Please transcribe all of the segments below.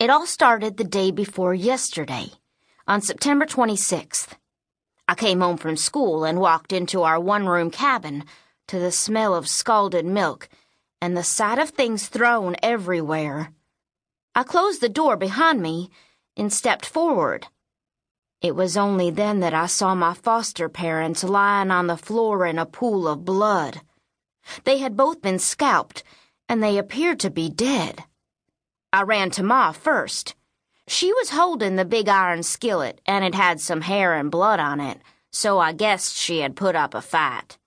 It all started the day before yesterday, on September 26th. I came home from school and walked into our one room cabin to the smell of scalded milk and the sight of things thrown everywhere. I closed the door behind me and stepped forward. It was only then that I saw my foster parents lying on the floor in a pool of blood. They had both been scalped, and they appeared to be dead. I ran to Ma first. She was holding the big iron skillet, and it had some hair and blood on it, so I guessed she had put up a fight.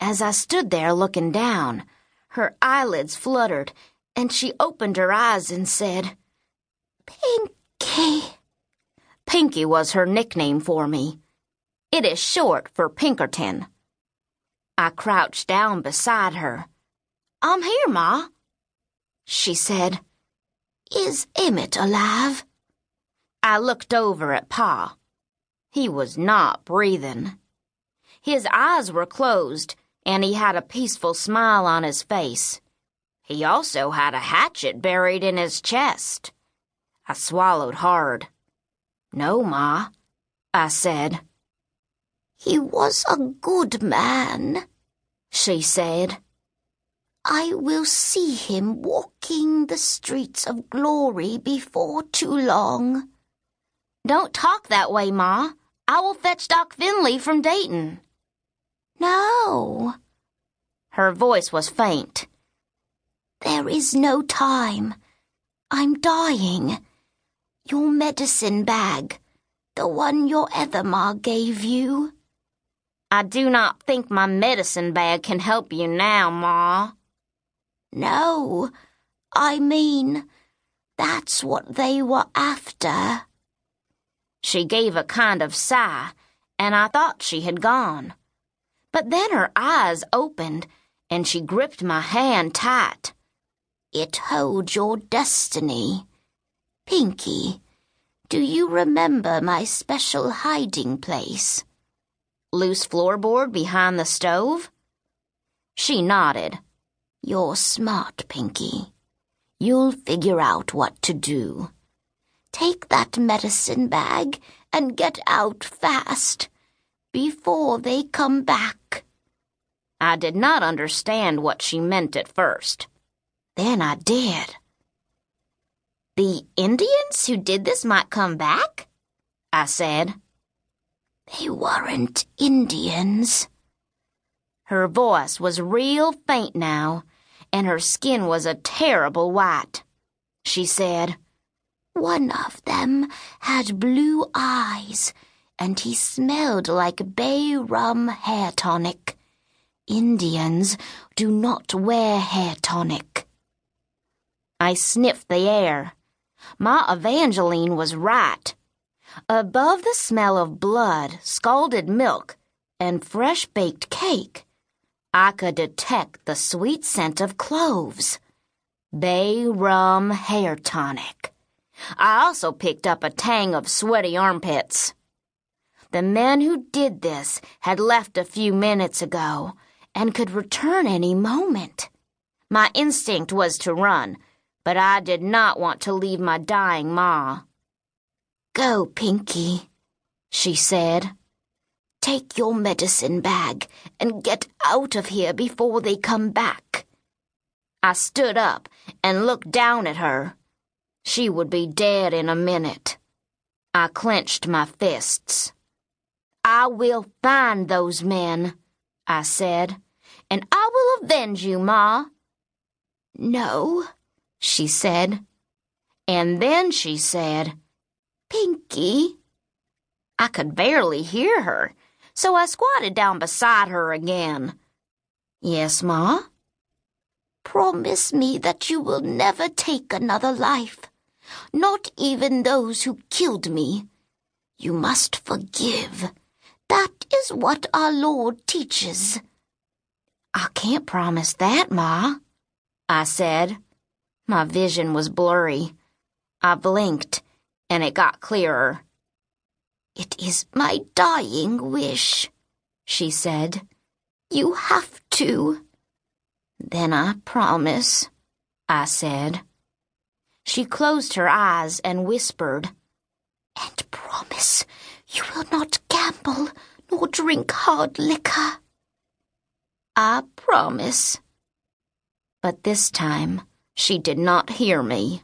As I stood there looking down, her eyelids fluttered, and she opened her eyes and said, Pinky. Pinky was her nickname for me. It is short for Pinkerton. I crouched down beside her. I'm here, Ma. She said, Is Emmett alive? I looked over at Pa. He was not breathing. His eyes were closed, and he had a peaceful smile on his face. He also had a hatchet buried in his chest. I swallowed hard. No, Ma, I said. He was a good man, she said. I will see him walking the streets of glory before too long. Don't talk that way, Ma. I will fetch Doc Finley from Dayton. No. Her voice was faint. There is no time. I'm dying. Your medicine bag, the one your other ma gave you. I do not think my medicine bag can help you now, Ma. No, I mean, that's what they were after. She gave a kind of sigh, and I thought she had gone. But then her eyes opened, and she gripped my hand tight. It holds your destiny. Pinky, do you remember my special hiding place? Loose floorboard behind the stove? She nodded. You're smart, Pinky. You'll figure out what to do. Take that medicine bag and get out fast before they come back. I did not understand what she meant at first. Then I did. The Indians who did this might come back? I said. They weren't Indians. Her voice was real faint now, and her skin was a terrible white. She said, One of them had blue eyes and he smelled like bay rum hair tonic. Indians do not wear hair tonic. I sniffed the air. Ma Evangeline was right. Above the smell of blood, scalded milk, and fresh baked cake, I could detect the sweet scent of cloves. Bay rum hair tonic. I also picked up a tang of sweaty armpits. The men who did this had left a few minutes ago and could return any moment. My instinct was to run, but I did not want to leave my dying ma. Go, Pinky, she said. Take your medicine bag and get out of here before they come back. I stood up and looked down at her. She would be dead in a minute. I clenched my fists. I will find those men, I said, and I will avenge you, Ma. No, she said. And then she said, Pinky. I could barely hear her, so I squatted down beside her again. Yes, Ma? Promise me that you will never take another life, not even those who killed me. You must forgive that is what our Lord teaches. I can't promise that, Ma, I said. My vision was blurry. I blinked, and it got clearer. It is my dying wish, she said. You have to. Then I promise, I said. She closed her eyes and whispered, And promise you will not gamble nor drink hard liquor. I promise. But this time she did not hear me.